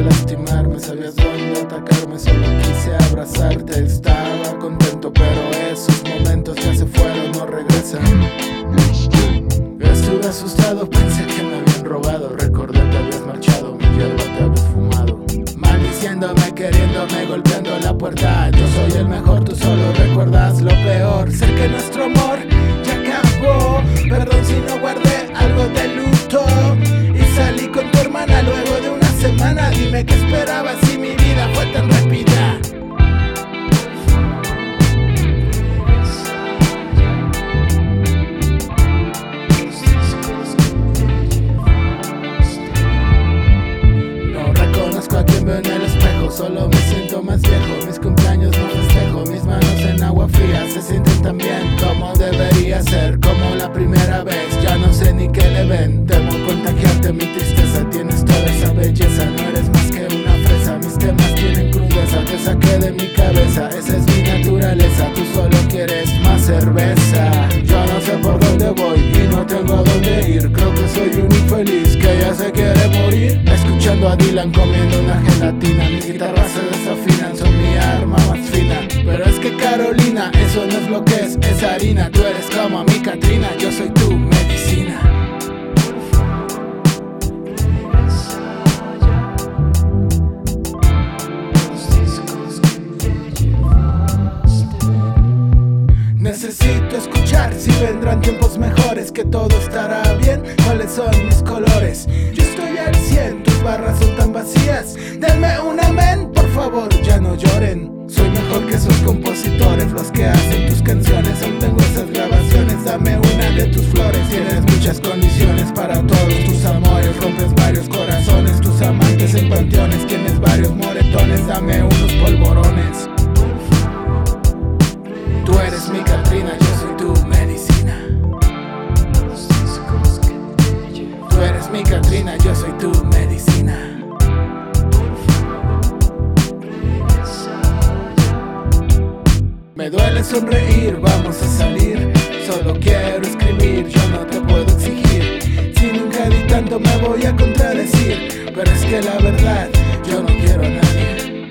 lastimarme, sabías dónde atacarme, solo quise abrazarte. Estaba contento, pero esos momentos ya se fueron, no regresan. Estuve asustado, pensé que me habían robado. Recordé que habías marchado, mi hierba te habías fumado. Maldiciéndome, queriéndome, golpeando la puerta. Yo soy el mejor, solo me siento más viejo. Mis cumpleaños no festejo, mis manos en agua fría se sienten tan bien como debería ser, como la primera vez. Ya no sé ni qué le ven, temo contagiarte mi tristeza. Tienes toda esa belleza, no eres más que una fresa. Mis temas tienen crudeza, te saqué de mi cabeza. Escuchando a Dylan comiendo una gelatina. Mis guitarras se desafinan, son mi arma más fina. Pero es que Carolina, eso no es lo que es, es harina. Tú eres como mi Katrina, yo soy tu medicina. Necesito escuchar si vendrán tiempos mejores, que todo estará bien. ¿Cuáles son mis colores? Yo estoy al 100, tus barras son tan vacías. Denme un amén, por favor, ya no lloren. Soy mejor que esos compositores, los que hacen tus canciones. Aún tengo esas grabaciones, dame una de tus flores. Tienes muchas condiciones para todos tus amores. Rompes varios corazones, tus amantes en panteones. Tienes varios moretones, dame unos Sonreír, vamos a salir. Solo quiero escribir, yo no te puedo exigir. Si nunca tanto me voy a contradecir. Pero es que la verdad, yo no quiero